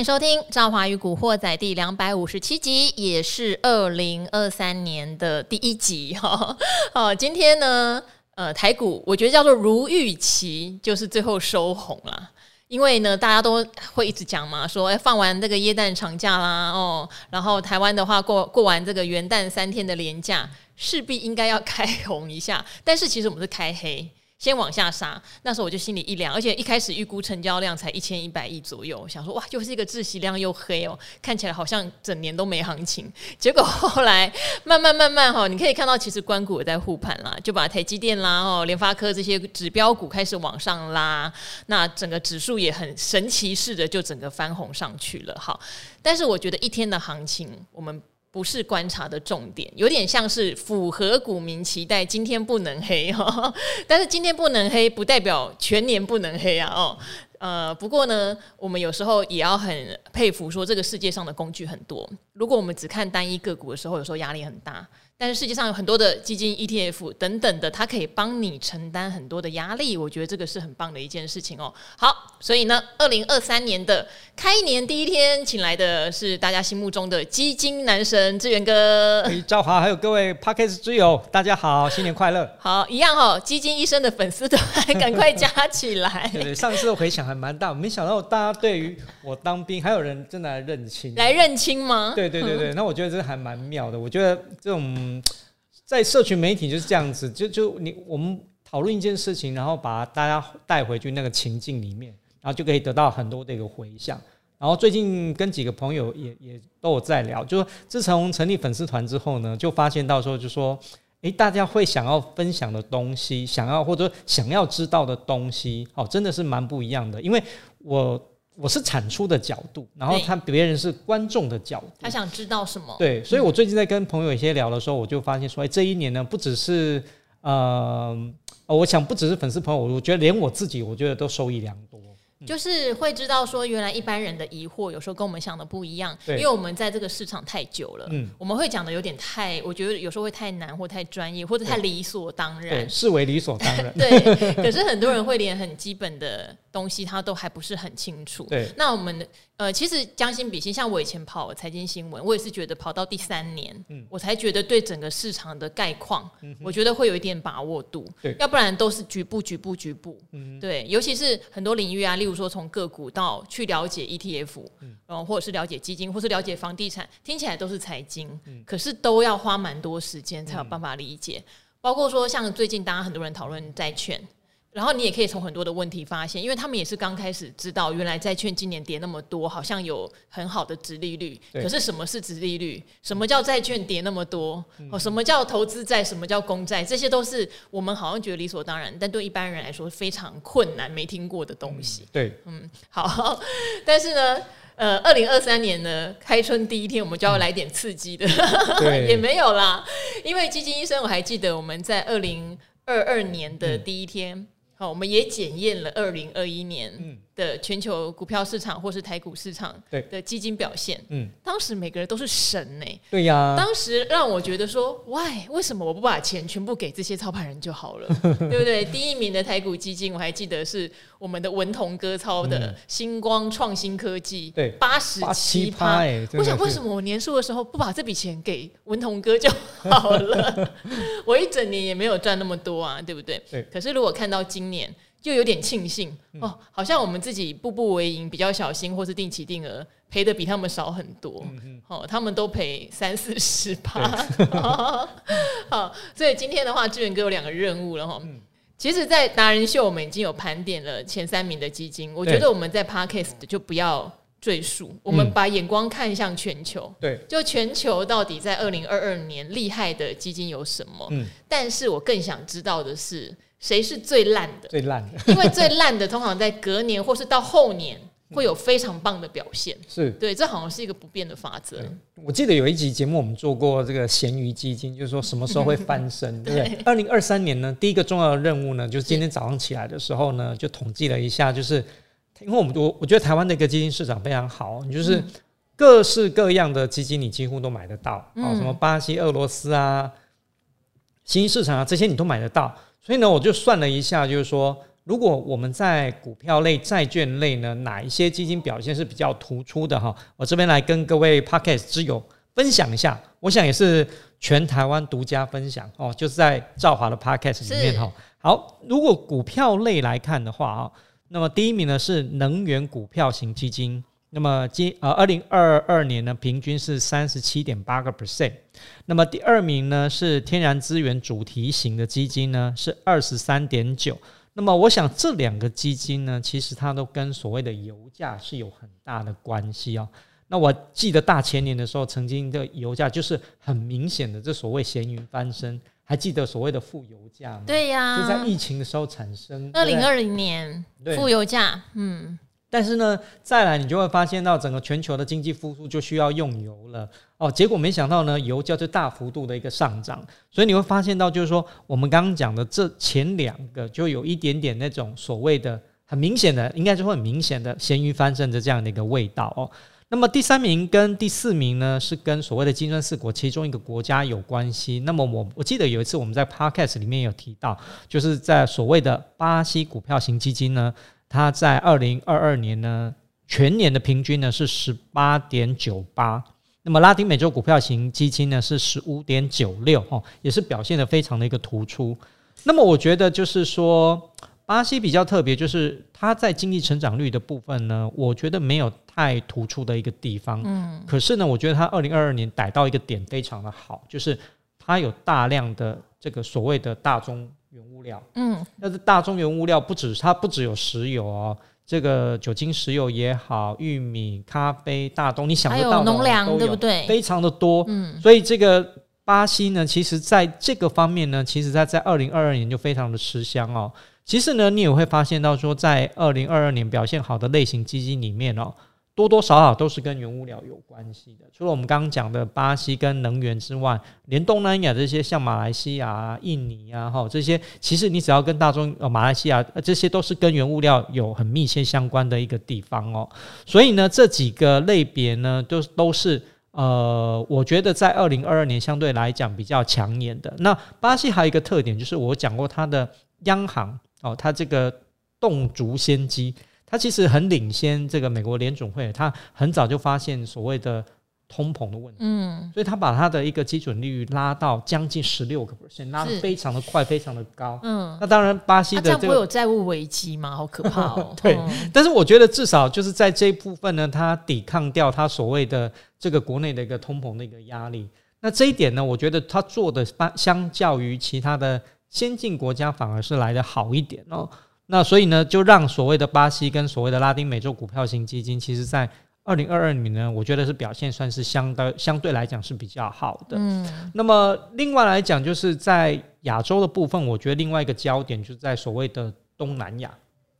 迎收听《赵华与古惑仔》第两百五十七集，也是二零二三年的第一集哈。哦，今天呢，呃，台股我觉得叫做如预期，就是最后收红了。因为呢，大家都会一直讲嘛，说哎，放完这个耶诞长假啦，哦，然后台湾的话过过完这个元旦三天的连假，势必应该要开红一下。但是其实我们是开黑。先往下杀，那时候我就心里一凉，而且一开始预估成交量才一千一百亿左右，想说哇，又是一个窒息量又黑哦，看起来好像整年都没行情。结果后来慢慢慢慢哈，你可以看到其实关谷也在护盘啦，就把台积电啦、哦联发科这些指标股开始往上拉，那整个指数也很神奇似的就整个翻红上去了。好，但是我觉得一天的行情我们。不是观察的重点，有点像是符合股民期待，今天不能黑哈，但是今天不能黑，不代表全年不能黑啊哦，呃，不过呢，我们有时候也要很佩服，说这个世界上的工具很多，如果我们只看单一个股的时候，有时候压力很大。但是世界上有很多的基金、ETF 等等的，它可以帮你承担很多的压力，我觉得这个是很棒的一件事情哦。好，所以呢，二零二三年的开年第一天，请来的是大家心目中的基金男神志源哥。赵华，还有各位 Podcast 之友，大家好，新年快乐。好，一样、哦，基金医生的粉丝团赶快加起来。对，对，上次的回响还蛮大，没想到大家对于我当兵，还有人真的来认亲，来认亲吗？对对对对，那我觉得这还蛮妙的。我觉得这种。在社群媒体就是这样子，就就你我们讨论一件事情，然后把大家带回去那个情境里面，然后就可以得到很多的一个回响。然后最近跟几个朋友也也都有在聊，就说自从成立粉丝团之后呢，就发现到时候，就说，诶，大家会想要分享的东西，想要或者想要知道的东西，哦，真的是蛮不一样的，因为我。我是产出的角度，然后他别人是观众的角度，他想知道什么？对，所以我最近在跟朋友一些聊的时候，我就发现说，哎，这一年呢，不只是呃，我想不只是粉丝朋友，我觉得连我自己，我觉得都受益良多。就是会知道说，原来一般人的疑惑有时候跟我们想的不一样，因为我们在这个市场太久了，嗯，我们会讲的有点太，我觉得有时候会太难或太专业或者太理所当然，对，视为理所当然，对。可是很多人会连很基本的东西他都还不是很清楚，对。那我们呃，其实将心比心，像我以前跑财经新闻，我也是觉得跑到第三年，嗯，我才觉得对整个市场的概况，嗯，我觉得会有一点把握度，对，要不然都是局部、局部、局部，嗯，对。尤其是很多领域啊，例如说从个股到去了解 ETF，嗯，然后或者是了解基金，或是了解房地产，听起来都是财经，嗯，可是都要花蛮多时间才有办法理解。包括说像最近大家很多人讨论债券。然后你也可以从很多的问题发现，因为他们也是刚开始知道，原来债券今年跌那么多，好像有很好的殖利率。可是什么是殖利率？什么叫债券跌那么多？哦，什么叫投资债？什么叫公债？这些都是我们好像觉得理所当然，但对一般人来说非常困难、没听过的东西。对，嗯，好。但是呢，呃，二零二三年呢，开春第一天，我们就要来点刺激的，也没有啦。因为基金医生，我还记得我们在二零二二年的第一天。好，我们也检验了二零二一年的全球股票市场或是台股市场的基金表现。嗯，当时每个人都是神呢、欸。对呀、啊，当时让我觉得说，Why？为什么我不把钱全部给这些操盘人就好了？对不对？第一名的台股基金，我还记得是我们的文童哥操的星光创新科技，对，八十七趴。我想，为什么我年初的时候不把这笔钱给文童哥就好了？我一整年也没有赚那么多啊，对不对？对。可是如果看到今年就有点庆幸哦，好像我们自己步步为营，比较小心，或是定期定额赔的比他们少很多。哦，他们都赔三四十趴。好，所以今天的话，志远哥有两个任务了哈。其实，在达人秀我们已经有盘点了前三名的基金，我觉得我们在 Podcast 就不要赘述，我们把眼光看向全球。对，就全球到底在二零二二年厉害的基金有什么？嗯，但是我更想知道的是。谁是最烂的？最烂的，因为最烂的通常在隔年或是到后年会有非常棒的表现。是对，这好像是一个不变的法则。我记得有一集节目我们做过这个咸鱼基金，就是说什么时候会翻身，对不对？二零二三年呢，第一个重要的任务呢，就是今天早上起来的时候呢，就统计了一下，就是因为我们我我觉得台湾的一个基金市场非常好，你就是各式各样的基金你几乎都买得到啊，什么巴西、俄罗斯啊、新兴市场啊这些你都买得到。所以呢，我就算了一下，就是说，如果我们在股票类、债券类呢，哪一些基金表现是比较突出的哈？我这边来跟各位 Podcast 之友分享一下，我想也是全台湾独家分享哦，就是在兆华的 Podcast 里面哈。好，如果股票类来看的话啊，那么第一名呢是能源股票型基金。那么今呃，二零二二年呢，平均是三十七点八个 percent。那么第二名呢是天然资源主题型的基金呢，是二十三点九。那么我想这两个基金呢，其实它都跟所谓的油价是有很大的关系哦。那我记得大前年的时候，曾经的油价就是很明显的这所谓咸鱼翻身，还记得所谓的负油价吗？对呀、啊，就在疫情的时候产生。二零二零年负油价，嗯。但是呢，再来你就会发现到整个全球的经济复苏就需要用油了哦。结果没想到呢，油价就大幅度的一个上涨，所以你会发现到就是说，我们刚刚讲的这前两个就有一点点那种所谓的很明显的，应该就会很明显的咸鱼翻身的这样的一个味道哦。那么第三名跟第四名呢，是跟所谓的金砖四国其中一个国家有关系。那么我我记得有一次我们在 Podcast 里面有提到，就是在所谓的巴西股票型基金呢。它在二零二二年呢，全年的平均呢是十八点九八，那么拉丁美洲股票型基金呢是十五点九六，哦，也是表现得非常的一个突出。那么我觉得就是说，巴西比较特别，就是它在经济成长率的部分呢，我觉得没有太突出的一个地方。嗯，可是呢，我觉得它二零二二年逮到一个点非常的好，就是它有大量的这个所谓的大宗。原物料，嗯，但是大宗原物料不止，它不只有石油哦，这个酒精石油也好，玉米、咖啡、大豆，你想得到的农粮对不对？非常的多，嗯，所以这个巴西呢，其实在这个方面呢，其实它在二零二二年就非常的吃香哦。其实呢，你也会发现到说，在二零二二年表现好的类型基金里面哦。多多少少都是跟原物料有关系的。除了我们刚刚讲的巴西跟能源之外，连东南亚这些像马来西亚、印尼啊，哈这些，其实你只要跟大宗呃马来西亚，这些都是跟原物料有很密切相关的一个地方哦。所以呢，这几个类别呢，都都是呃，我觉得在二零二二年相对来讲比较抢眼的。那巴西还有一个特点，就是我讲过它的央行哦，它这个动足先机。它其实很领先这个美国联准会，它很早就发现所谓的通膨的问题，嗯，所以它把它的一个基准利率拉到将近十六个 percent，拉得非常的快，非常的高，嗯，那当然巴西的这个、啊、这样不会有债务危机吗？好可怕哦，对，嗯、但是我觉得至少就是在这一部分呢，它抵抗掉它所谓的这个国内的一个通膨的一个压力，那这一点呢，我觉得它做的相较于其他的先进国家反而是来的好一点哦。那所以呢，就让所谓的巴西跟所谓的拉丁美洲股票型基金，其实在二零二二年呢，我觉得是表现算是相当相对来讲是比较好的。嗯，那么另外来讲，就是在亚洲的部分，我觉得另外一个焦点就是在所谓的东南亚。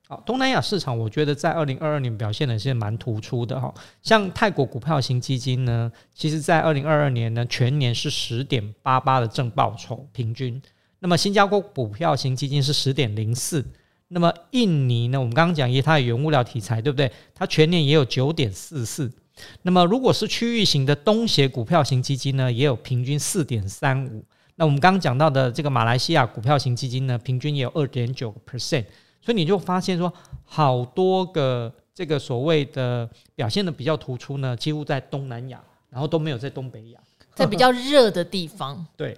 好，东南亚市场，我觉得在二零二二年表现的是蛮突出的哈。像泰国股票型基金呢，其实在二零二二年呢，全年是十点八八的正报酬平均。那么新加坡股票型基金是十点零四。那么印尼呢？我们刚刚讲，它有原物料题材，对不对？它全年也有九点四四。那么如果是区域型的东协股票型基金呢，也有平均四点三五。那我们刚刚讲到的这个马来西亚股票型基金呢，平均也有二点九个 percent。所以你就发现说，好多个这个所谓的表现的比较突出呢，几乎在东南亚，然后都没有在东北亚。在比较热的地方，对，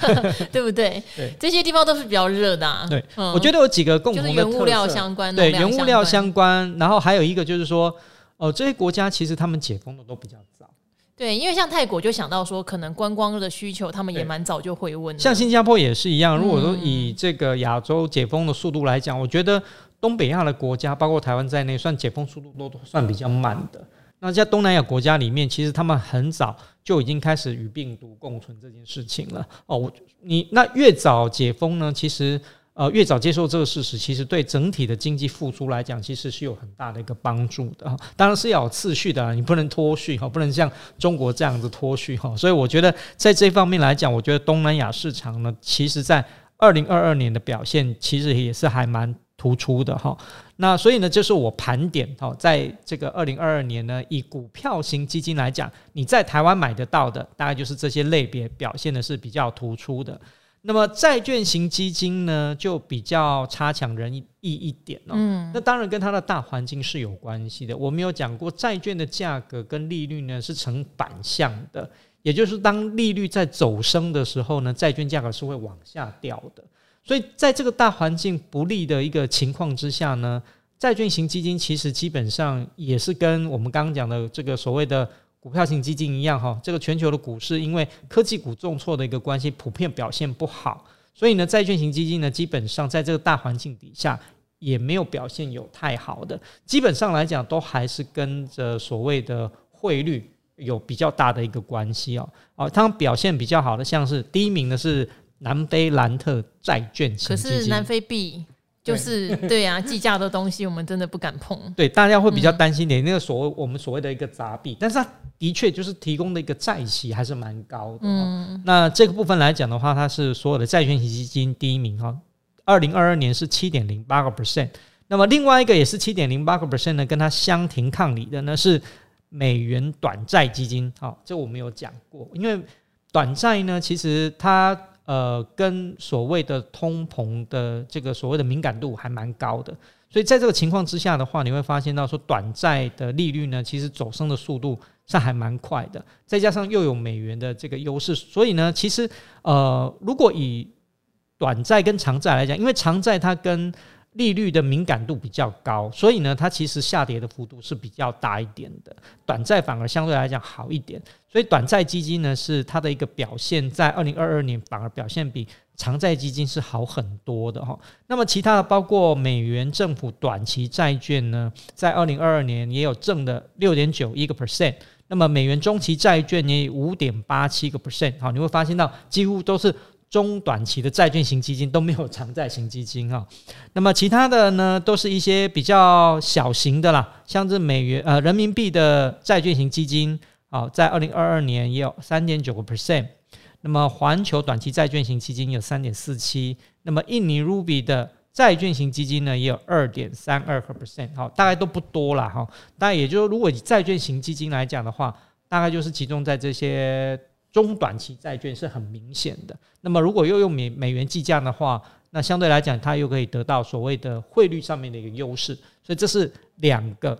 对不对？对，这些地方都是比较热的啊。对，我觉得有几个共同的原物料相关，对，原物料相关。然后还有一个就是说，哦，这些国家其实他们解封的都比较早。对，因为像泰国就想到说，可能观光的需求，他们也蛮早就回温。像新加坡也是一样。如果说以这个亚洲解封的速度来讲，我觉得东北亚的国家，包括台湾在内，算解封速度都算比较慢的。那在东南亚国家里面，其实他们很早就已经开始与病毒共存这件事情了。哦，我你那越早解封呢，其实呃越早接受这个事实，其实对整体的经济复苏来讲，其实是有很大的一个帮助的。当然是要有次序的，你不能脱序哈，不能像中国这样子脱序哈。所以我觉得在这方面来讲，我觉得东南亚市场呢，其实在二零二二年的表现，其实也是还蛮突出的哈。那所以呢，就是我盘点哦，在这个二零二二年呢，以股票型基金来讲，你在台湾买得到的，大概就是这些类别表现的是比较突出的。那么债券型基金呢，就比较差强人意一点哦。嗯，那当然跟它的大环境是有关系的。我们有讲过，债券的价格跟利率呢是成反向的，也就是当利率在走升的时候呢，债券价格是会往下掉的。所以在这个大环境不利的一个情况之下呢，债券型基金其实基本上也是跟我们刚刚讲的这个所谓的。股票型基金一样哈，这个全球的股市因为科技股重挫的一个关系，普遍表现不好，所以呢，债券型基金呢，基本上在这个大环境底下也没有表现有太好的，基本上来讲都还是跟着所谓的汇率有比较大的一个关系哦。哦，它表现比较好的，像是第一名的是南非兰特债券型基金，可是南非币。就是对呀、啊，计价的东西我们真的不敢碰。对，大家会比较担心点、嗯、那个所谓我们所谓的一个杂币，但是它的确就是提供的一个债息还是蛮高的。嗯，那这个部分来讲的话，它是所有的债券型基金第一名哈，二零二二年是七点零八个 percent。那么另外一个也是七点零八个 percent 呢，跟它相庭抗礼的呢是美元短债基金。好，这我们有讲过，因为短债呢，其实它。呃，跟所谓的通膨的这个所谓的敏感度还蛮高的，所以在这个情况之下的话，你会发现到说短债的利率呢，其实走升的速度是还蛮快的，再加上又有美元的这个优势，所以呢，其实呃，如果以短债跟长债来讲，因为长债它跟利率的敏感度比较高，所以呢，它其实下跌的幅度是比较大一点的。短债反而相对来讲好一点，所以短债基金呢是它的一个表现，在二零二二年反而表现比长债基金是好很多的哈。那么其他的包括美元政府短期债券呢，在二零二二年也有正的六点九一个 percent，那么美元中期债券也有五点八七个 percent。好，你会发现到几乎都是。中短期的债券型基金都没有长债型基金哈，那么其他的呢，都是一些比较小型的啦，像是美元呃人民币的债券型基金啊，在二零二二年也有三点九个 percent，那么环球短期债券型基金有三点四七，那么印尼卢比的债券型基金呢也有二点三二个 percent，好，大概都不多了哈，但也就是如果以债券型基金来讲的话，大概就是集中在这些。中短期债券是很明显的，那么如果又用美美元计价的话，那相对来讲，它又可以得到所谓的汇率上面的一个优势，所以这是两个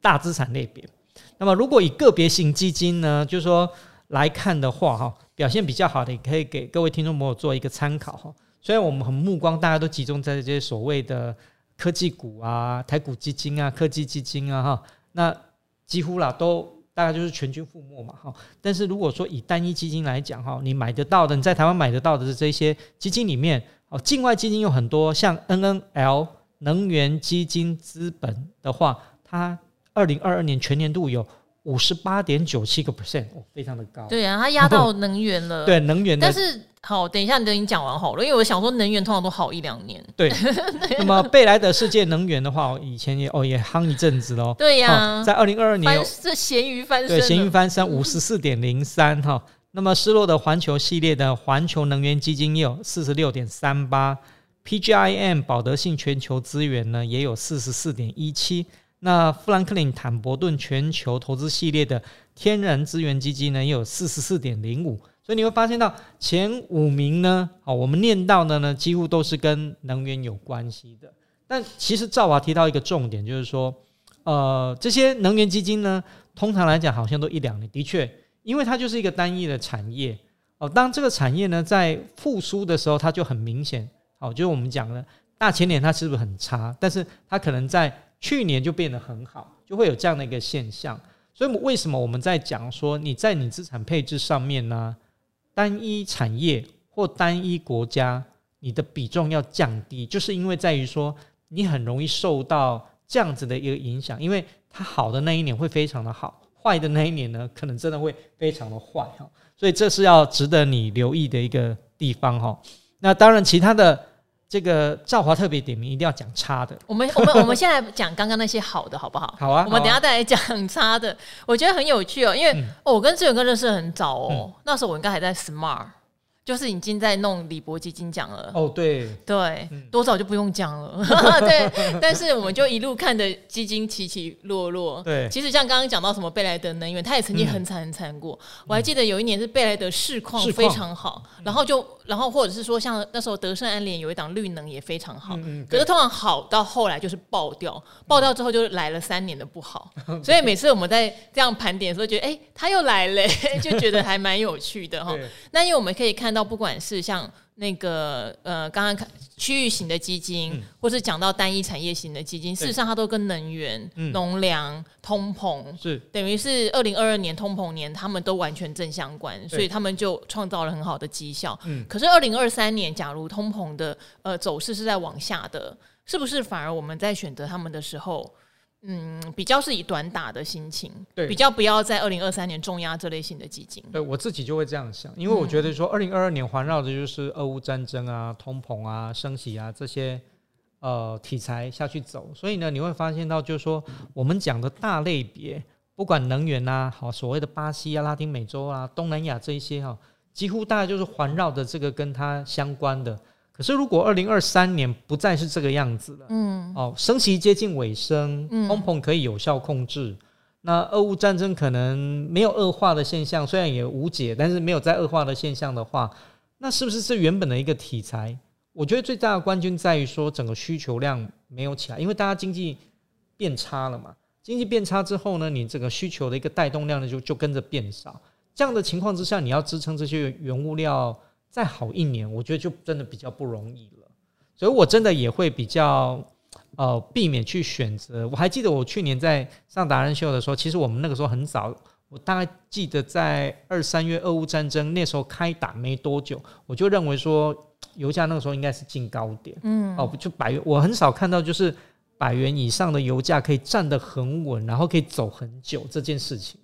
大资产类别。那么如果以个别型基金呢，就是说来看的话，哈，表现比较好的，也可以给各位听众朋友做一个参考哈。虽然我们很目光大家都集中在这些所谓的科技股啊、台股基金啊、科技基金啊，哈，那几乎啦都。大概就是全军覆没嘛，哈。但是如果说以单一基金来讲，哈，你买得到的，你在台湾买得到的这些基金里面，哦，境外基金有很多，像 NNL 能源基金资本的话，它二零二二年全年度有五十八点九七个 percent，哦，非常的高。对啊，它压到能源了。对，能源的。但是。好，等一下，你等你讲完好了，因为我想说能源通常都好一两年。对，那么贝莱德世界能源的话，以前也哦也夯一阵子喽。对呀、啊哦，在二零二二年有这咸鱼翻身，对，咸鱼翻身 五十四点零三哈。那么失落的环球系列的环球能源基金也有四十六点三八，PGIM 保德信全球资源呢也有四十四点一七。那富兰克林坦伯顿全球投资系列的天然资源基金呢也有四十四点零五。所以你会发现到前五名呢，好，我们念到的呢，几乎都是跟能源有关系的。但其实赵华提到一个重点，就是说，呃，这些能源基金呢，通常来讲好像都一两年。的确，因为它就是一个单一的产业哦。当这个产业呢在复苏的时候，它就很明显。好，就是我们讲的大前年它是不是很差？但是它可能在去年就变得很好，就会有这样的一个现象。所以为什么我们在讲说你在你资产配置上面呢？单一产业或单一国家，你的比重要降低，就是因为在于说，你很容易受到这样子的一个影响，因为它好的那一年会非常的好，坏的那一年呢，可能真的会非常的坏哈，所以这是要值得你留意的一个地方哈。那当然，其他的。这个赵华特别点名，一定要讲差的。我们我们我们现在讲刚刚那些好的，好不好？好啊。我们等下再来讲差的。我觉得很有趣哦，因为、嗯哦、我跟志远哥认识很早哦，嗯、那时候我应该还在 Smart，就是已经在弄李博基金奖了。哦，对对，多早就不用讲了。对，但是我们就一路看的基金起起落落。对，其实像刚刚讲到什么贝莱德能源，他也曾经很惨很惨过。我还记得有一年是贝莱德市况非常好，然后就然后或者是说像那时候德胜安联有一档绿能也非常好。可是通常好到后来就是爆掉，爆掉之后就来了三年的不好。所以每次我们在这样盘点的时候，觉得哎，它又来了，就觉得还蛮有趣的哈。那因为我们可以看到。不管是像那个呃，刚刚看区域型的基金，嗯、或是讲到单一产业型的基金，事实上它都跟能源、农粮、嗯、通膨是等于是二零二二年通膨年，他们都完全正相关，所以他们就创造了很好的绩效。嗯、可是二零二三年，假如通膨的呃走势是在往下的，是不是反而我们在选择他们的时候？嗯，比较是以短打的心情，对，比较不要在二零二三年重压这类型的基金。对，我自己就会这样想，因为我觉得说二零二二年环绕的就是俄乌战争啊、通膨啊、升息啊这些呃题材下去走，所以呢，你会发现到就是说我们讲的大类别，不管能源啊，好所谓的巴西啊、拉丁美洲啊、东南亚这一些哈，几乎大概就是环绕的这个跟它相关的。可是，如果二零二三年不再是这个样子了，嗯，哦，升息接近尾声，嗯，通膨可以有效控制，那俄乌战争可能没有恶化的现象，虽然也无解，但是没有再恶化的现象的话，那是不是这原本的一个题材？我觉得最大的关键在于说，整个需求量没有起来，因为大家经济变差了嘛，经济变差之后呢，你这个需求的一个带动量呢就就跟着变少，这样的情况之下，你要支撑这些原物料。再好一年，我觉得就真的比较不容易了，所以我真的也会比较呃避免去选择。我还记得我去年在上达人秀的时候，其实我们那个时候很早，我大概记得在二三月俄乌战争那时候开打没多久，我就认为说油价那个时候应该是进高点，嗯，哦，就百元，我很少看到就是百元以上的油价可以站得很稳，然后可以走很久这件事情。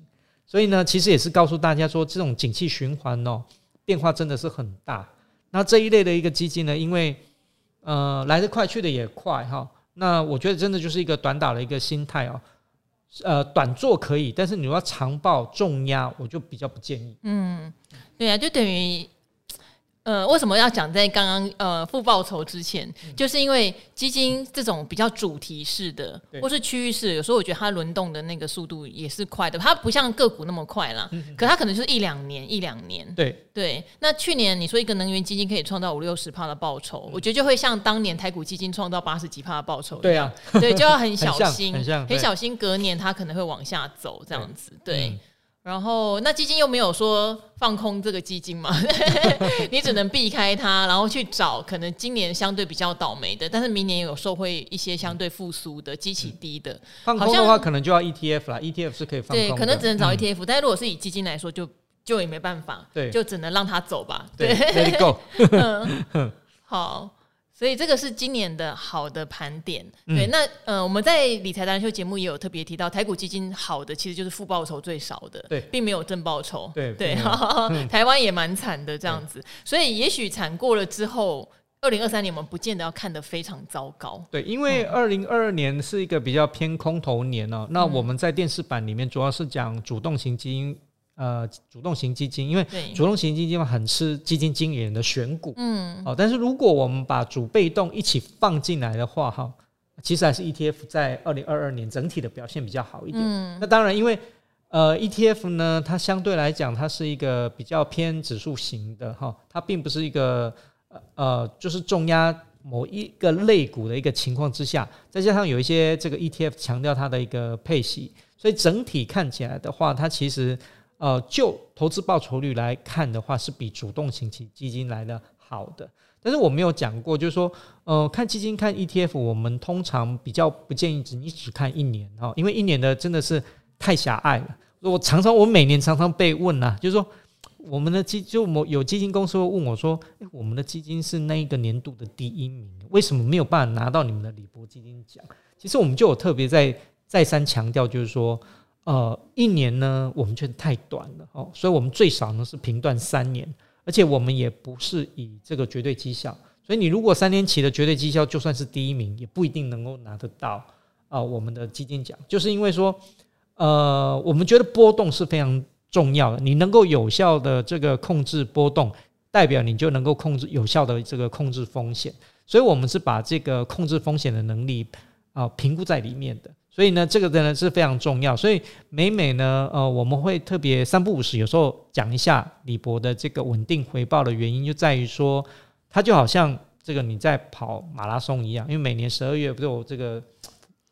所以呢，其实也是告诉大家说，这种景气循环哦。变化真的是很大，那这一类的一个基金呢，因为呃来得快去的也快哈，那我觉得真的就是一个短打的一个心态哦，呃短做可以，但是你要长报重压，我就比较不建议。嗯，对啊，就等于。呃，为什么要讲在刚刚呃负报酬之前？嗯、就是因为基金这种比较主题式的，或是区域式的，有时候我觉得它轮动的那个速度也是快的，它不像个股那么快啦。可它可能就是一两年，一两年。对对。那去年你说一个能源基金可以创造五六十帕的报酬，嗯、我觉得就会像当年台股基金创造八十几帕的报酬。对啊，对，就要很 小心，很，小心，隔年它可能会往下走这样子。对。然后，那基金又没有说放空这个基金嘛？你只能避开它，然后去找可能今年相对比较倒霉的，但是明年有受惠一些相对复苏的、基期低的。放空的话，可能就要 ETF 啦，ETF 是可以放空的。对，可能只能找 ETF，、嗯、但是如果是以基金来说，就就也没办法，对，就只能让它走吧。对，Let it go。嗯，好。所以这个是今年的好的盘点，嗯、对。那呃，我们在理财达人秀节目也有特别提到，台股基金好的其实就是负报酬最少的，对，并没有正报酬，对对。台湾也蛮惨的这样子，所以也许惨过了之后，二零二三年我们不见得要看得非常糟糕，对，因为二零二二年是一个比较偏空头年哦。嗯、那我们在电视版里面主要是讲主动型基金。呃，主动型基金，因为主动型基金很吃基金经理人的选股，嗯，哦，但是如果我们把主被动一起放进来的话，哈，其实还是 ETF 在二零二二年整体的表现比较好一点。嗯，那当然，因为呃 ETF 呢，它相对来讲，它是一个比较偏指数型的哈，它并不是一个呃就是重压某一个类股的一个情况之下，再加上有一些这个 ETF 强调它的一个配息，所以整体看起来的话，它其实。呃，就投资报酬率来看的话，是比主动型基基金来的好的。但是我没有讲过，就是说，呃，看基金看 ETF，我们通常比较不建议只你只看一年哈，因为一年的真的是太狭隘了。我常常我每年常常被问、啊，就是说我们的基就某有基金公司会问我说，诶，我们的基金是那一个年度的第一名，为什么没有办法拿到你们的理博基金奖？其实我们就有特别在再三强调，就是说。呃，一年呢，我们觉得太短了哦，所以我们最少呢是评断三年，而且我们也不是以这个绝对绩效，所以你如果三年期的绝对绩效就算是第一名，也不一定能够拿得到啊、我们的基金奖，就是因为说，呃，我们觉得波动是非常重要的，你能够有效的这个控制波动，代表你就能够控制有效的这个控制风险。所以我们是把这个控制风险的能力啊评估在里面的。所以呢，这个真的是非常重要。所以每每呢，呃，我们会特别三不五时，有时候讲一下李博的这个稳定回报的原因，就在于说，它就好像这个你在跑马拉松一样，因为每年十二月不是有这个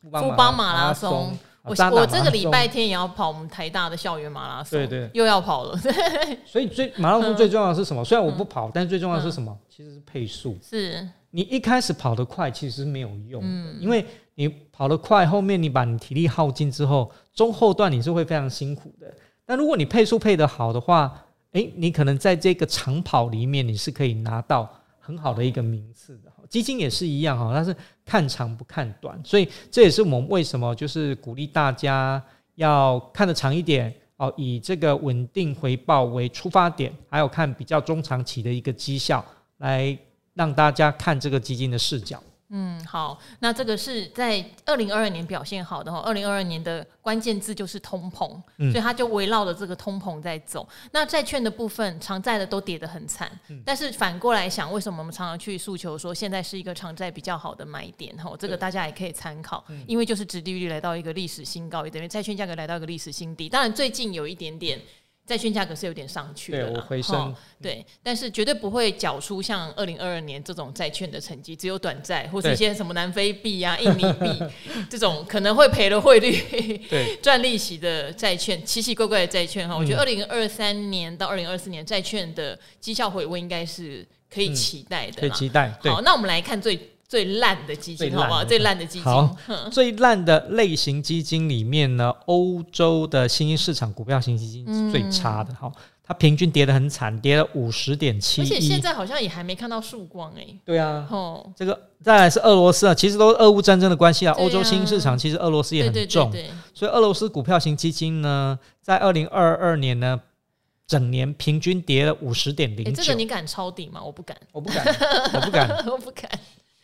富邦马拉松，我我这个礼拜天也要跑我们台大的校园马拉松，对对，又要跑了。所以最马拉松最重要的是什么？虽然我不跑，但是最重要的是什么？其实是配速。是你一开始跑得快，其实没有用的，因为。你跑得快，后面你把你体力耗尽之后，中后段你是会非常辛苦的。但如果你配速配得好的话，诶，你可能在这个长跑里面你是可以拿到很好的一个名次的。基金也是一样哈，它是看长不看短，所以这也是我们为什么就是鼓励大家要看得长一点哦，以这个稳定回报为出发点，还有看比较中长期的一个绩效，来让大家看这个基金的视角。嗯，好，那这个是在二零二二年表现好的哈，二零二二年的关键字就是通膨，嗯、所以它就围绕着这个通膨在走。那债券的部分，长债的都跌得很惨，嗯、但是反过来想，为什么我们常常去诉求说现在是一个长债比较好的买点？哈，这个大家也可以参考，嗯、因为就是殖利率来到一个历史新高，也等于债券价格来到一个历史新低。当然最近有一点点。债券价格是有点上去的，对，回升，对，但是绝对不会缴出像二零二二年这种债券的成绩，只有短债或是一些什么南非币啊、印尼币这种可能会赔了汇率、对 赚利息的债券，奇奇怪怪的债券哈。我觉得二零二三年到二零二四年债券的绩效回温应该是可以期待的，可以期待。好，那我们来看最。最烂的基金，好不好？最烂的基金，好，最烂的类型基金里面呢，欧洲的新兴市场股票型基金是最差的。好，它平均跌得很惨，跌了五十点七，而且现在好像也还没看到曙光哎。对啊，哦，这个再来是俄罗斯啊，其实都是俄乌战争的关系啊。欧洲新兴市场其实俄罗斯也很重，所以俄罗斯股票型基金呢，在二零二二年呢，整年平均跌了五十点零九。这个你敢抄底吗？我不敢，我不敢，我不敢，我不敢。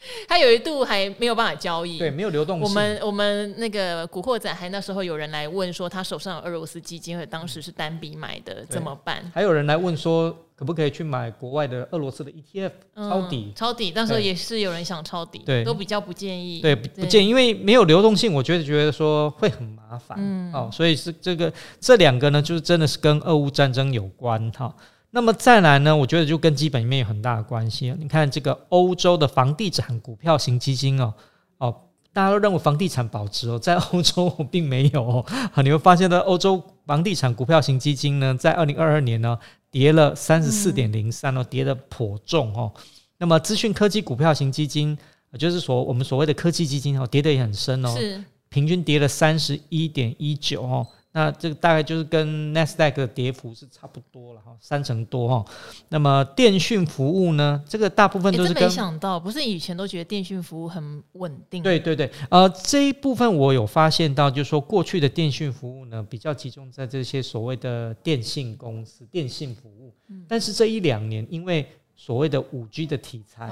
它有一度还没有办法交易，对，没有流动性。我们我们那个古惑仔还那时候有人来问说，他手上有俄罗斯基金，而当时是单笔买的，怎么办？还有人来问说，可不可以去买国外的俄罗斯的 ETF 抄底？嗯、抄底，那时候也是有人想抄底，对，都比较不建议，对，不建议，因为没有流动性，我觉得觉得说会很麻烦，嗯，哦，所以是这个这两个呢，就是真的是跟俄乌战争有关哈。那么再来呢，我觉得就跟基本面有很大的关系。你看这个欧洲的房地产股票型基金哦，哦，大家都认为房地产保值哦，在欧洲并没有哦。你会发现呢，欧洲房地产股票型基金呢，在二零二二年呢，跌了三十四点零三哦，跌得颇重哦。那么资讯科技股票型基金，就是说我们所谓的科技基金哦，跌得也很深哦，是平均跌了三十一点一九哦。那这个大概就是跟 Nasdaq 的跌幅是差不多了哈，三成多哈。那么电讯服务呢？这个大部分都是跟没想到，不是以前都觉得电讯服务很稳定。对对对，呃，这一部分我有发现到，就是说过去的电讯服务呢，比较集中在这些所谓的电信公司、电信服务。嗯、但是这一两年，因为所谓的五 G 的题材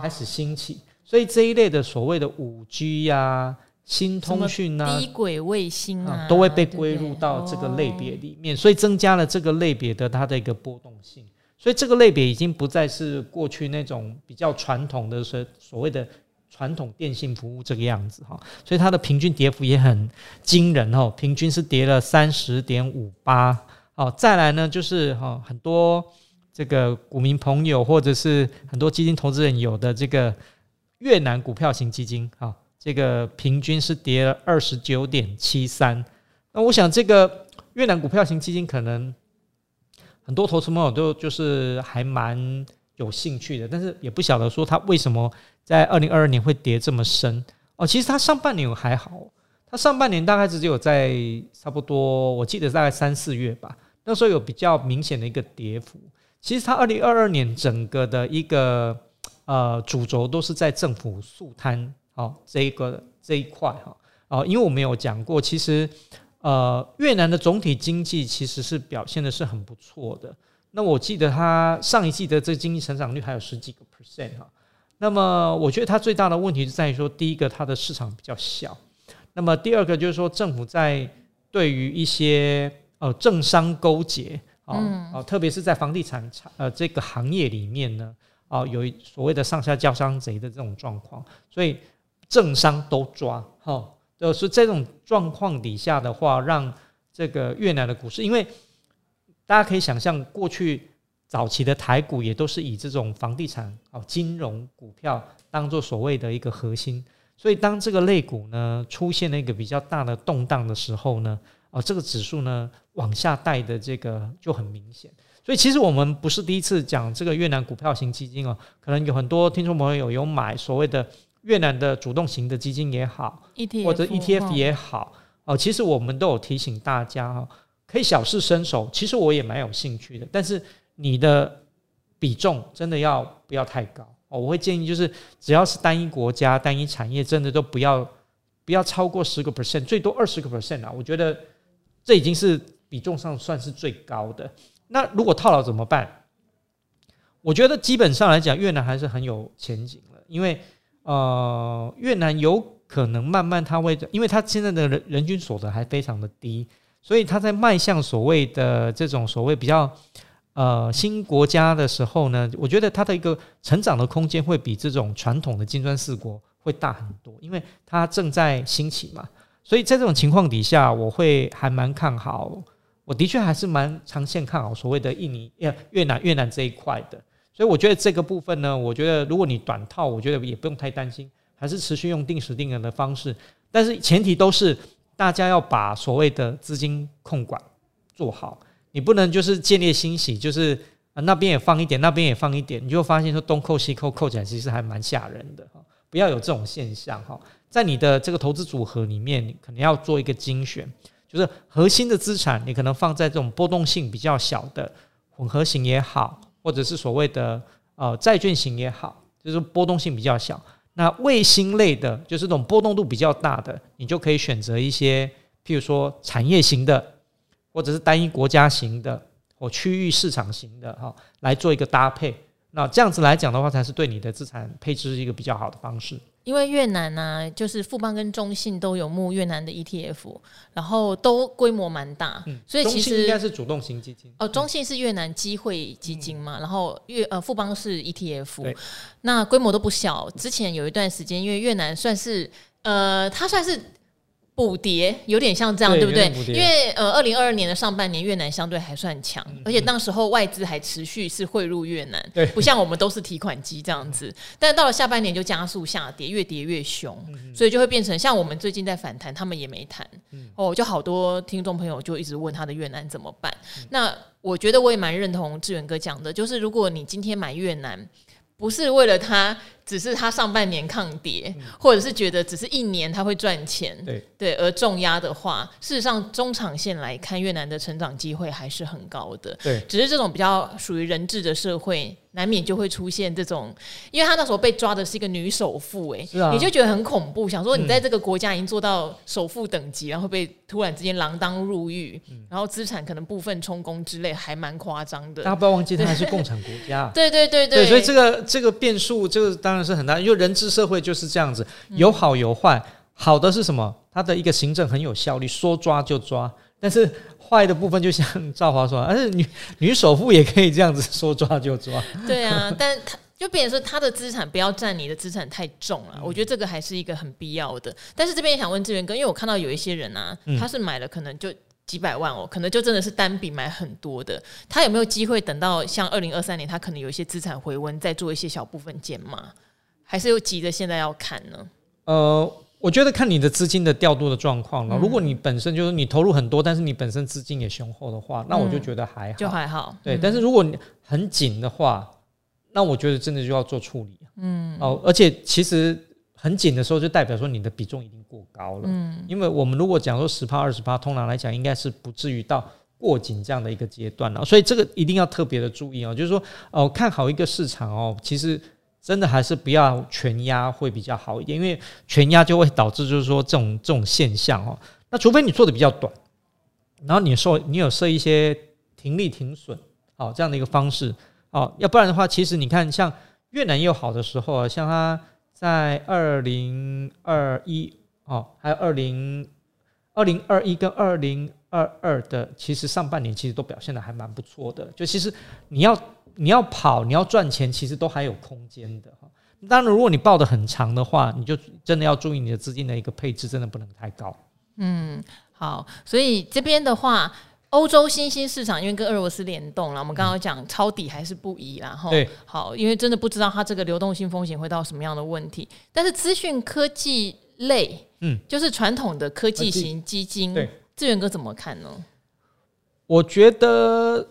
开始兴起，哦、所以这一类的所谓的五 G 呀、啊。新通讯啊，低轨卫星啊，都会被归入到这个类别里面，所以增加了这个类别的它的一个波动性。所以这个类别已经不再是过去那种比较传统的所所谓的传统电信服务这个样子哈。所以它的平均跌幅也很惊人哦，平均是跌了三十点五八。好，再来呢就是哈很多这个股民朋友或者是很多基金投资人有的这个越南股票型基金哈。这个平均是跌了二十九点七三，那我想这个越南股票型基金可能很多投资朋友都就是还蛮有兴趣的，但是也不晓得说它为什么在二零二二年会跌这么深哦。其实它上半年还好，它上半年大概只有在差不多，我记得大概三四月吧，那时候有比较明显的一个跌幅。其实它二零二二年整个的一个呃主轴都是在政府速摊。好，这一个这一块哈，哦，因为我们有讲过，其实呃，越南的总体经济其实是表现的是很不错的。那我记得它上一季的这个经济成长率还有十几个 percent 哈。那么我觉得它最大的问题是在于说，第一个它的市场比较小，那么第二个就是说政府在对于一些呃政商勾结哦、嗯、哦，特别是在房地产呃这个行业里面呢，哦，有所谓的上下交商贼的这种状况，所以政商都抓，哈、哦，就是这种状况底下的话，让这个越南的股市，因为大家可以想象，过去早期的台股也都是以这种房地产哦、金融股票当做所谓的一个核心，所以当这个类股呢出现了一个比较大的动荡的时候呢，哦，这个指数呢往下带的这个就很明显，所以其实我们不是第一次讲这个越南股票型基金哦，可能有很多听众朋友有有买所谓的越南的主动型的基金也好，ETF 或者 ETF 也好哦，其实我们都有提醒大家哦，可以小试身手，其实我也蛮有兴趣的，但是你的比重真的要不要太高哦？我会建议就是只要是单一国家、单一产业，真的都不要不要超过十个 percent，最多二十个 percent 啊，我觉得。这已经是比重上算是最高的。那如果套牢怎么办？我觉得基本上来讲，越南还是很有前景的，因为呃，越南有可能慢慢它会，因为它现在的人人均所得还非常的低，所以它在迈向所谓的这种所谓比较呃新国家的时候呢，我觉得它的一个成长的空间会比这种传统的金砖四国会大很多，因为它正在兴起嘛。所以在这种情况底下，我会还蛮看好，我的确还是蛮长线看好所谓的印尼、越南、越南这一块的。所以我觉得这个部分呢，我觉得如果你短套，我觉得也不用太担心，还是持续用定时定额的方式。但是前提都是大家要把所谓的资金控管做好，你不能就是见猎心喜，就是那边也放一点，那边也放一点，你就发现说东扣西扣，扣起来其实还蛮吓人的哈。不要有这种现象哈。在你的这个投资组合里面，你可能要做一个精选，就是核心的资产，你可能放在这种波动性比较小的混合型也好，或者是所谓的呃债券型也好，就是波动性比较小。那卫星类的，就是这种波动度比较大的，你就可以选择一些，譬如说产业型的，或者是单一国家型的，或区域市场型的哈，来做一个搭配。那这样子来讲的话，才是对你的资产配置一个比较好的方式。因为越南呢、啊，就是富邦跟中信都有募越南的 ETF，然后都规模蛮大，嗯、所以其实应该是主动型基金哦。中信是越南机会基金嘛，嗯、然后越呃富邦是 ETF，那规模都不小。之前有一段时间，因为越南算是呃，它算是。补跌有点像这样，对，对不对？因为呃，二零二二年的上半年越南相对还算强，嗯、而且当时候外资还持续是汇入越南，对，不像我们都是提款机这样子。但到了下半年就加速下跌，越跌越凶，嗯、所以就会变成像我们最近在反弹，他们也没谈。嗯、哦，就好多听众朋友就一直问他的越南怎么办？嗯、那我觉得我也蛮认同志远哥讲的，就是如果你今天买越南，不是为了它。只是他上半年抗跌，或者是觉得只是一年他会赚钱，对对，而重压的话，事实上中长线来看，越南的成长机会还是很高的。对，只是这种比较属于人治的社会，难免就会出现这种，因为他那时候被抓的是一个女首富，哎，你就觉得很恐怖，想说你在这个国家已经做到首富等级，然后被突然之间锒铛入狱，然后资产可能部分充公之类，还蛮夸张的。大家不要忘记，它还是共产国家。对对对对，所以这个这个变数，这个当。当然是很大，因为人治社会就是这样子，有好有坏。好的是什么？它的一个行政很有效率，说抓就抓。但是坏的部分，就像赵华说，而是女 女首富也可以这样子说抓就抓。对啊，但他就变成说，他的资产不要占你的资产太重了。我觉得这个还是一个很必要的。但是这边也想问志源哥，因为我看到有一些人啊，他是买了可能就。几百万哦，可能就真的是单笔买很多的。他有没有机会等到像二零二三年，他可能有一些资产回温，再做一些小部分减码？还是又急着现在要看呢？呃，我觉得看你的资金的调度的状况了。嗯、如果你本身就是你投入很多，但是你本身资金也雄厚的话，那我就觉得还好，就还好。对，嗯、但是如果你很紧的话，那我觉得真的就要做处理。嗯，哦，而且其实。很紧的时候，就代表说你的比重已经过高了。嗯，因为我们如果讲说十趴二十趴，通常来讲应该是不至于到过紧这样的一个阶段了。所以这个一定要特别的注意哦。就是说，哦，看好一个市场哦，其实真的还是不要全压会比较好一点，因为全压就会导致就是说这种这种现象哦。那除非你做的比较短，然后你说你有设一些停利停损，哦，这样的一个方式哦，要不然的话，其实你看像越南也有好的时候啊，像它。在二零二一哦，还有二零二零二一跟二零二二的，其实上半年其实都表现的还蛮不错的。就其实你要你要跑，你要赚钱，其实都还有空间的哈。当然，如果你抱的很长的话，你就真的要注意你的资金的一个配置，真的不能太高。嗯，好，所以这边的话。欧洲新兴市场因为跟俄罗斯联动了，我们刚刚讲抄底还是不宜啦，哈。对，好，因为真的不知道它这个流动性风险会到什么样的问题。但是资讯科技类，嗯，就是传统的科技型基金，对，智元哥怎么看呢？我觉得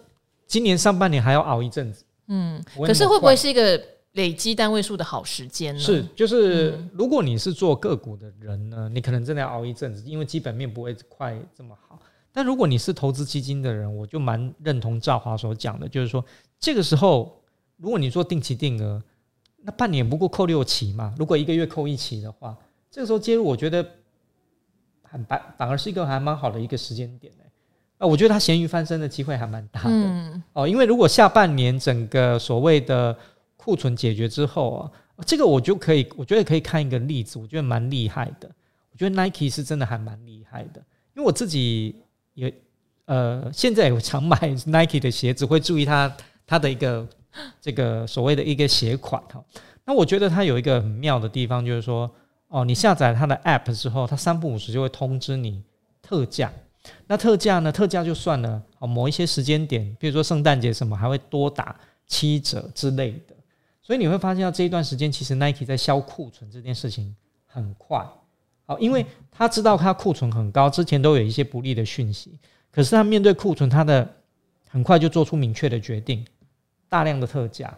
今年上半年还要熬一阵子，嗯，可是会不会是一个累积单位数的好时间呢？是，就是如果你是做个股的人呢，你可能真的要熬一阵子，因为基本面不会快这么好。但如果你是投资基金的人，我就蛮认同赵华所讲的，就是说这个时候，如果你做定期定额，那半年不过扣六期嘛，如果一个月扣一期的话，这个时候介入，我觉得很反反而是一个还蛮好的一个时间点呢。啊，我觉得它咸鱼翻身的机会还蛮大的哦，因为如果下半年整个所谓的库存解决之后啊，这个我就可以，我觉得可以看一个例子，我觉得蛮厉害的。我觉得 Nike 是真的还蛮厉害的，因为我自己。也呃，现在有常买 Nike 的鞋子，会注意它它的一个这个所谓的一个鞋款哈。那我觉得它有一个很妙的地方，就是说哦，你下载它的 App 之后，它三不五时就会通知你特价。那特价呢？特价就算了哦，某一些时间点，比如说圣诞节什么，还会多打七折之类的。所以你会发现到这一段时间，其实 Nike 在销库存这件事情很快。好，因为他知道他库存很高，之前都有一些不利的讯息，可是他面对库存，他的很快就做出明确的决定，大量的特价，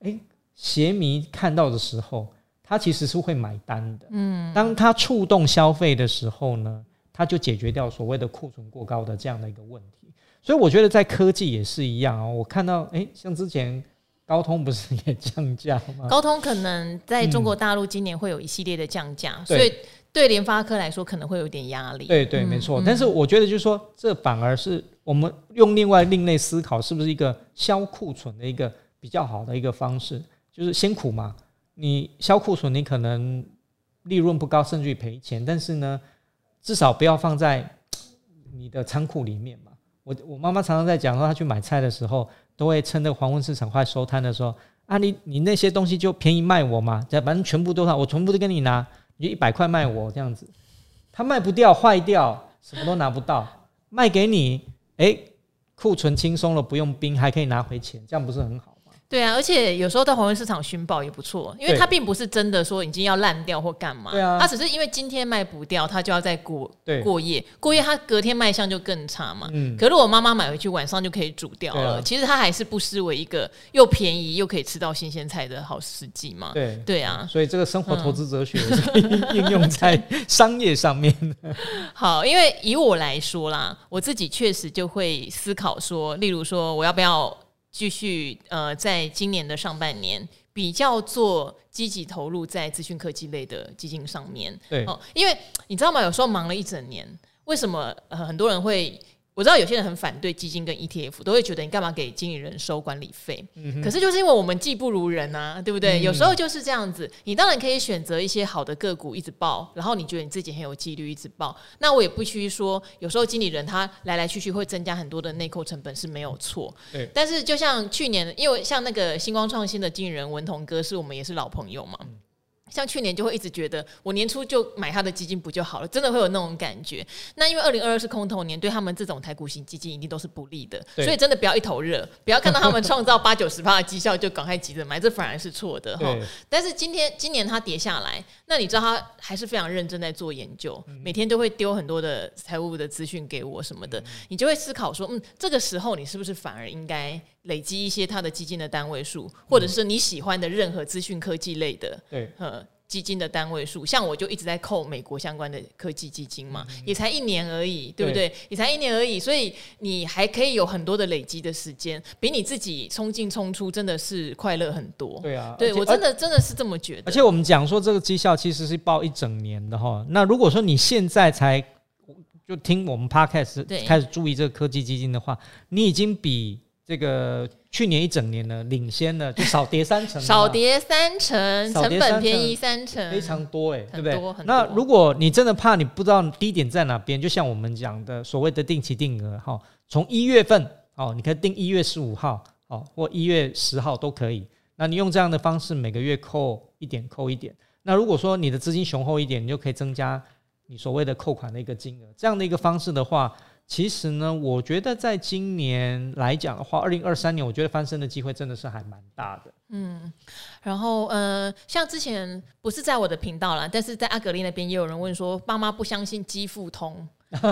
诶，鞋迷看到的时候，他其实是会买单的。嗯，当他触动消费的时候呢，他就解决掉所谓的库存过高的这样的一个问题。所以我觉得在科技也是一样哦。我看到，诶，像之前高通不是也降价吗？高通可能在中国大陆今年会有一系列的降价，嗯，所以。对联发科来说可能会有点压力。对对，没错。但是我觉得就是说，这反而是我们用另外另类思考，是不是一个销库存的一个比较好的一个方式？就是辛苦嘛，你销库存，你可能利润不高，甚至于赔钱。但是呢，至少不要放在 你的仓库里面嘛。我我妈妈常常在讲说，她去买菜的时候，都会趁那个黄昏市场快收摊的时候，啊，你你那些东西就便宜卖我嘛，反正全部都上，我全部都跟你拿。你一百块卖我这样子，他卖不掉，坏掉，什么都拿不到，卖给你，哎，库存轻松了，不用冰，还可以拿回钱，这样不是很好？对啊，而且有时候到黄昏市场寻宝也不错，因为它并不是真的说已经要烂掉或干嘛，对啊，它只是因为今天卖不掉，它就要再过过夜，过夜它隔天卖相就更差嘛。嗯，可是我妈妈买回去晚上就可以煮掉了，啊、其实它还是不失为一个又便宜又可以吃到新鲜菜的好时机嘛。对对啊，所以这个生活投资哲学应用在商业上面。好，因为以我来说啦，我自己确实就会思考说，例如说我要不要。继续呃，在今年的上半年比较做积极投入在资讯科技类的基金上面，对哦，因为你知道吗？有时候忙了一整年，为什么呃很多人会？我知道有些人很反对基金跟 ETF，都会觉得你干嘛给经理人收管理费？嗯、可是就是因为我们技不如人啊，对不对？嗯、有时候就是这样子。你当然可以选择一些好的个股一直报，然后你觉得你自己很有纪律一直报。那我也不需说，有时候经理人他来来去去会增加很多的内扣成本是没有错。对。但是就像去年，因为像那个星光创新的经理人文同哥，是我们也是老朋友嘛。嗯像去年就会一直觉得，我年初就买他的基金不就好了？真的会有那种感觉。那因为二零二二是空头年，对他们这种台股型基金一定都是不利的。所以真的不要一头热，不要看到他们创造八九十趴的绩效就赶快急着买，这反而是错的哈。但是今天今年它跌下来，那你知道他还是非常认真在做研究，每天都会丢很多的财务的资讯给我什么的，你就会思考说，嗯，这个时候你是不是反而应该？累积一些它的基金的单位数，或者是你喜欢的任何资讯科技类的，对，呃，基金的单位数，像我就一直在扣美国相关的科技基金嘛，也才一年而已，对不对？也才一年而已，所以你还可以有很多的累积的时间，比你自己冲进冲出真的是快乐很多。对啊，对我真的真的是这么觉得。而且我们讲说这个绩效其实是报一整年的哈，那如果说你现在才就听我们 Podcast 开始注意这个科技基金的话，你已经比。这个去年一整年呢，领先了，就少跌三成，少跌三成，成本便宜三成，非常多哎，对不对？那如果你真的怕你不知道低点在哪边，就像我们讲的所谓的定期定额哈，从一月份哦，你可以定一月十五号哦，或一月十号都可以。那你用这样的方式，每个月扣一点，扣一点。那如果说你的资金雄厚一点，你就可以增加你所谓的扣款的一个金额。这样的一个方式的话。其实呢，我觉得在今年来讲的话，二零二三年，我觉得翻身的机会真的是还蛮大的。嗯，然后呃，像之前不是在我的频道啦，但是在阿格力那边也有人问说，爸妈不相信肌腹通。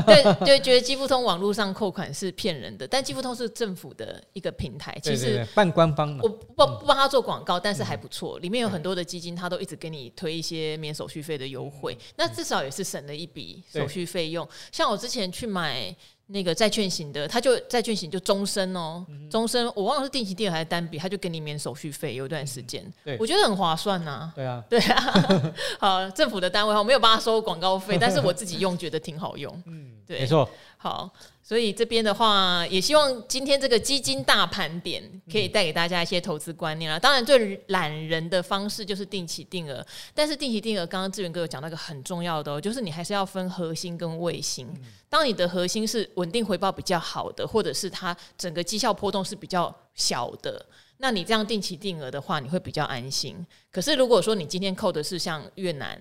对 对，觉得基富通网络上扣款是骗人的，但基富通是政府的一个平台，其实半官方的。我不不帮他做广告，但是还不错，里面有很多的基金，他都一直给你推一些免手续费的优惠，那至少也是省了一笔手续费用。像我之前去买。那个债券型的，他就债券型就终身哦，终身我忘了是定期定额还是单笔，他就给你免手续费，有一段时间，对，我觉得很划算呐。对啊，对啊，好，政府的单位我没有帮他收广告费，但是我自己用觉得挺好用，嗯，对，没错，好。所以这边的话，也希望今天这个基金大盘点可以带给大家一些投资观念啦。当然，最懒人的方式就是定期定额，但是定期定额，刚刚志远哥有讲到一个很重要的哦，就是你还是要分核心跟卫星。当你的核心是稳定回报比较好的，或者是它整个绩效波动是比较小的，那你这样定期定额的话，你会比较安心。可是如果说你今天扣的是像越南，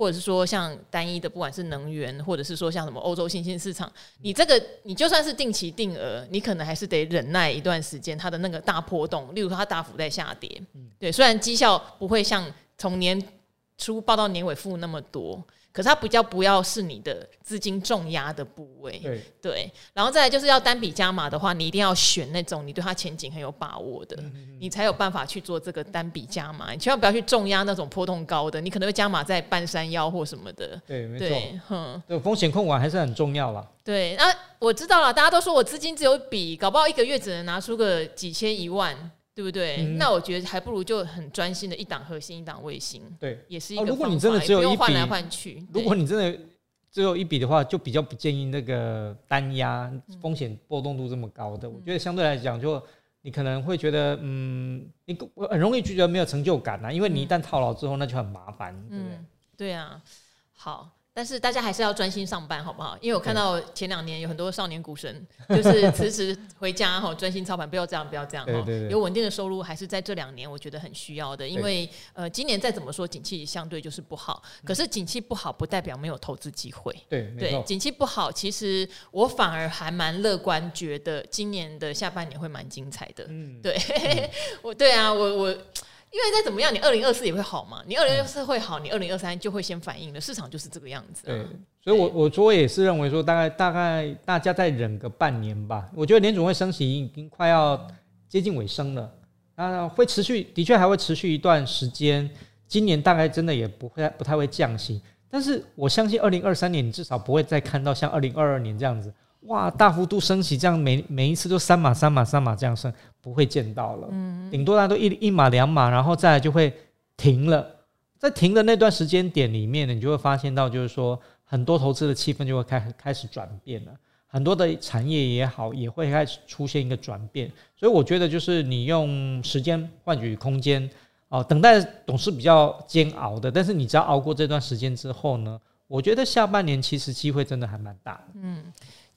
或者是说像单一的，不管是能源，或者是说像什么欧洲新兴市场，你这个你就算是定期定额，你可能还是得忍耐一段时间，它的那个大波动，例如说它大幅在下跌，对，虽然绩效不会像从年初报到年尾负那么多。可是它比较不要是你的资金重压的部位，对，对，然后再来就是要单笔加码的话，你一定要选那种你对它前景很有把握的，嗯嗯，你才有办法去做这个单笔加码。你千万不要去重压那种波动高的，你可能会加码在半山腰或什么的。对，没错，哼，对，风险控管还是很重要啦。对，那我知道了，大家都说我资金只有笔，搞不好一个月只能拿出个几千一万。对不对？嗯、那我觉得还不如就很专心的一档核心，一档卫星。对，也是一个、哦。如果你真的只有一笔，换来换去。如果你真的只有一笔的话，就比较不建议那个单压风险波动度这么高的。嗯、我觉得相对来讲，就你可能会觉得，嗯，你很容易觉得没有成就感啊，因为你一旦套牢之后，那就很麻烦，对不对？嗯、对啊，好。但是大家还是要专心上班，好不好？因为我看到前两年有很多少年股神，就是辞职回家哈，专心操盘，不要这样，不要这样哈。有稳定的收入，还是在这两年我觉得很需要的。因为呃，今年再怎么说，景气相对就是不好。可是景气不好，不代表没有投资机会。对对，景气不好，其实我反而还蛮乐观，觉得今年的下半年会蛮精彩的。嗯，对，我对啊，我我。因为再怎么样，你二零二四也会好嘛。你二零二四会好，你二零二三就会先反应了。市场就是这个样子。对，所以我我我也是认为说，大概大概大家再忍个半年吧。我觉得联总会升息已经快要接近尾声了，啊，会持续，的确还会持续一段时间。今年大概真的也不会不太会降息，但是我相信二零二三年你至少不会再看到像二零二二年这样子。哇，大幅度升息，这样每每一次都三码三码三码这样升，不会见到了。嗯，顶多大家都一一码两码，然后再来就会停了。在停的那段时间点里面呢，你就会发现到，就是说很多投资的气氛就会开开始转变了，很多的产业也好，也会开始出现一个转变。所以我觉得，就是你用时间换取空间哦，等待总是比较煎熬的，但是你只要熬过这段时间之后呢，我觉得下半年其实机会真的还蛮大的。嗯。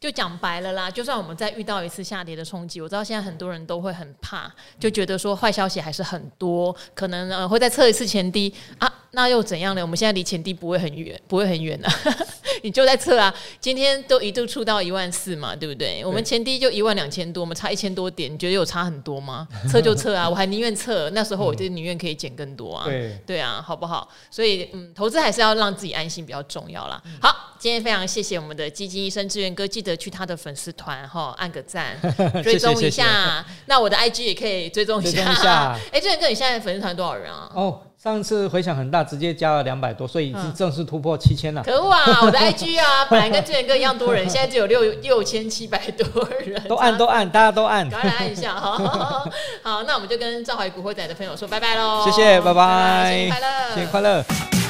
就讲白了啦，就算我们再遇到一次下跌的冲击，我知道现在很多人都会很怕，就觉得说坏消息还是很多，可能呃会再测一次前低啊，那又怎样呢？我们现在离前低不会很远，不会很远的，你就在测啊。今天都一度触到一万四嘛，对不对？我们前低就一万两千多，我们差一千多点，你觉得有差很多吗？测就测啊，我还宁愿测，那时候我就宁愿可以减更多啊。对对啊，好不好？所以嗯，投资还是要让自己安心比较重要啦。好，今天非常谢谢我们的基金医生志远哥，记得。去他的粉丝团哈，按个赞，追踪一下。那我的 IG 也可以追踪一下。哎，志远哥，你现在粉丝团多少人啊？哦，上次回响很大，直接加了两百多，所以已经正式突破七千了。可恶啊！我的 IG 啊，本来跟志远哥一样多人，现在只有六六千七百多人。都按都按，大家都按，赶快来按一下 哈。好，那我们就跟赵怀古惑仔的朋友说拜拜喽。谢谢，拜拜，拜拜，新年快乐，新年快乐。